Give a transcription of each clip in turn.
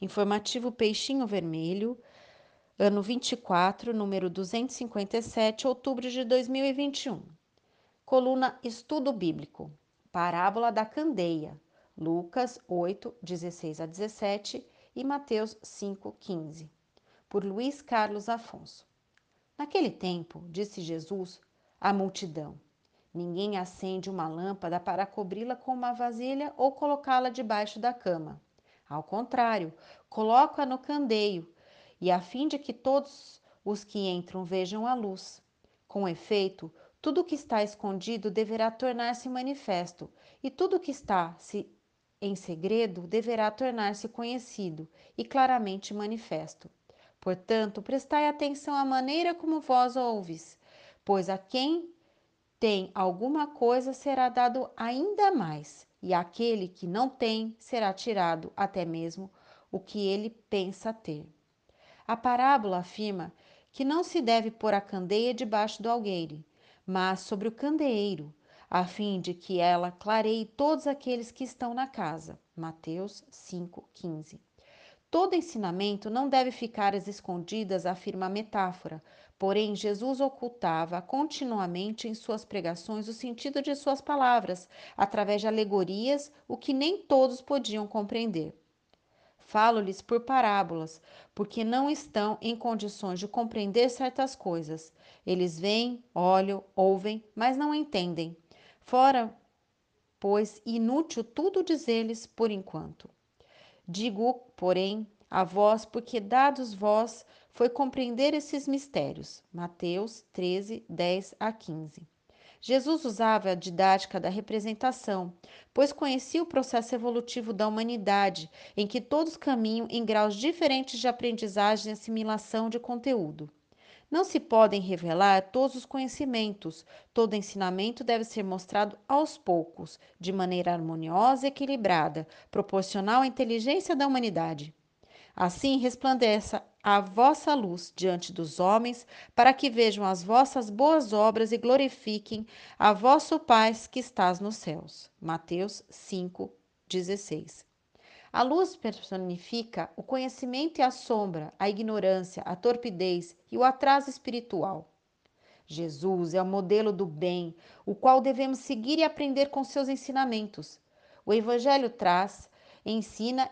Informativo Peixinho Vermelho, ano 24, número 257, outubro de 2021. Coluna Estudo Bíblico. Parábola da Candeia. Lucas 8, 16 a 17 e Mateus 5, 15. Por Luiz Carlos Afonso. Naquele tempo, disse Jesus à multidão: Ninguém acende uma lâmpada para cobri-la com uma vasilha ou colocá-la debaixo da cama. Ao contrário, coloca-a no candeio, e a fim de que todos os que entram vejam a luz. Com efeito, tudo o que está escondido deverá tornar-se manifesto, e tudo o que está se em segredo deverá tornar-se conhecido e claramente manifesto. Portanto, prestai atenção à maneira como vós ouves, pois a quem tem alguma coisa será dado ainda mais, e aquele que não tem será tirado até mesmo o que ele pensa ter. A parábola afirma que não se deve pôr a candeia debaixo do algueire, mas sobre o candeeiro, a fim de que ela clareie todos aqueles que estão na casa. Mateus 5:15. Todo ensinamento não deve ficar às escondidas, afirma a metáfora, Porém, Jesus ocultava continuamente em suas pregações o sentido de suas palavras, através de alegorias, o que nem todos podiam compreender. Falo-lhes por parábolas, porque não estão em condições de compreender certas coisas. Eles veem, olham, ouvem, mas não entendem. Fora, pois, inútil tudo dizer-lhes por enquanto. Digo, porém, a vós, porque dados vós foi compreender esses mistérios. Mateus 13, 10 a 15. Jesus usava a didática da representação, pois conhecia o processo evolutivo da humanidade, em que todos caminham em graus diferentes de aprendizagem e assimilação de conteúdo. Não se podem revelar todos os conhecimentos, todo ensinamento deve ser mostrado aos poucos, de maneira harmoniosa e equilibrada, proporcional à inteligência da humanidade. Assim resplandeça a vossa luz diante dos homens, para que vejam as vossas boas obras e glorifiquem a vosso Pai que estás nos céus. Mateus 5, 16. A luz personifica o conhecimento e a sombra, a ignorância, a torpidez e o atraso espiritual. Jesus é o modelo do bem, o qual devemos seguir e aprender com seus ensinamentos. O Evangelho traz, ensina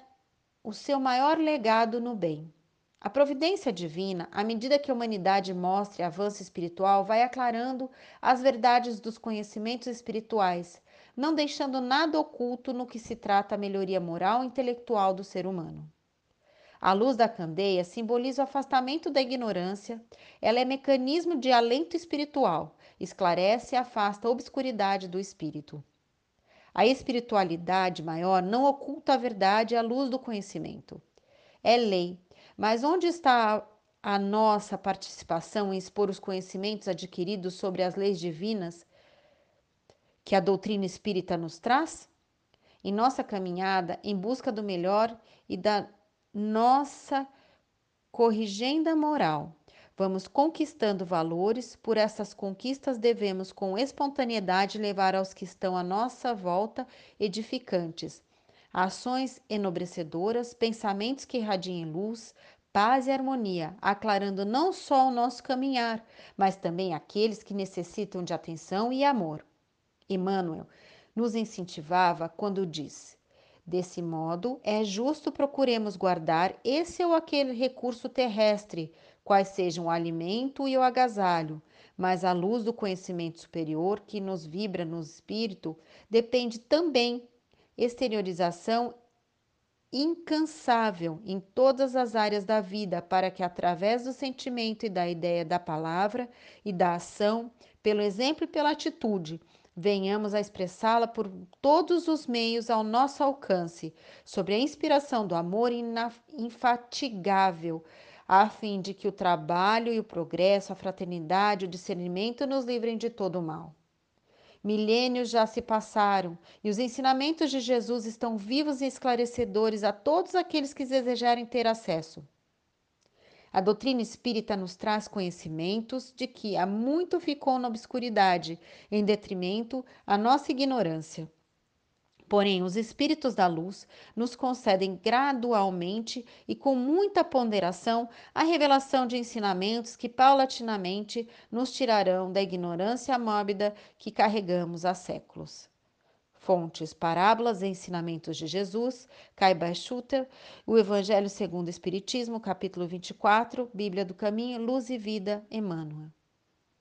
o seu maior legado no bem. A providência divina, à medida que a humanidade mostra avanço espiritual, vai aclarando as verdades dos conhecimentos espirituais, não deixando nada oculto no que se trata a melhoria moral e intelectual do ser humano. A luz da candeia simboliza o afastamento da ignorância, ela é mecanismo de alento espiritual, esclarece e afasta a obscuridade do espírito. A espiritualidade maior não oculta a verdade à luz do conhecimento. É lei, mas onde está a nossa participação em expor os conhecimentos adquiridos sobre as leis divinas que a doutrina espírita nos traz? Em nossa caminhada em busca do melhor e da nossa corrigenda moral, vamos conquistando valores, por essas conquistas devemos com espontaneidade levar aos que estão à nossa volta edificantes, ações enobrecedoras, pensamentos que irradiem luz, paz e harmonia, aclarando não só o nosso caminhar, mas também aqueles que necessitam de atenção e amor. Emmanuel nos incentivava quando disse: Desse modo, é justo procuremos guardar esse ou aquele recurso terrestre, quais sejam o alimento e o agasalho, mas a luz do conhecimento superior que nos vibra no espírito depende também exteriorização incansável em todas as áreas da vida, para que, através do sentimento e da ideia da palavra e da ação, pelo exemplo e pela atitude, venhamos a expressá-la por todos os meios ao nosso alcance, sobre a inspiração do amor infatigável, a fim de que o trabalho e o progresso, a fraternidade, o discernimento nos livrem de todo o mal. Milênios já se passaram e os ensinamentos de Jesus estão vivos e esclarecedores a todos aqueles que desejarem ter acesso. A doutrina espírita nos traz conhecimentos de que há muito ficou na obscuridade, em detrimento à nossa ignorância. Porém, os espíritos da luz nos concedem gradualmente e com muita ponderação a revelação de ensinamentos que paulatinamente nos tirarão da ignorância mórbida que carregamos há séculos. Fontes, parábolas e ensinamentos de Jesus, Caiba Schutter, o Evangelho segundo o Espiritismo, capítulo 24, Bíblia do Caminho, Luz e Vida, Emmanuel.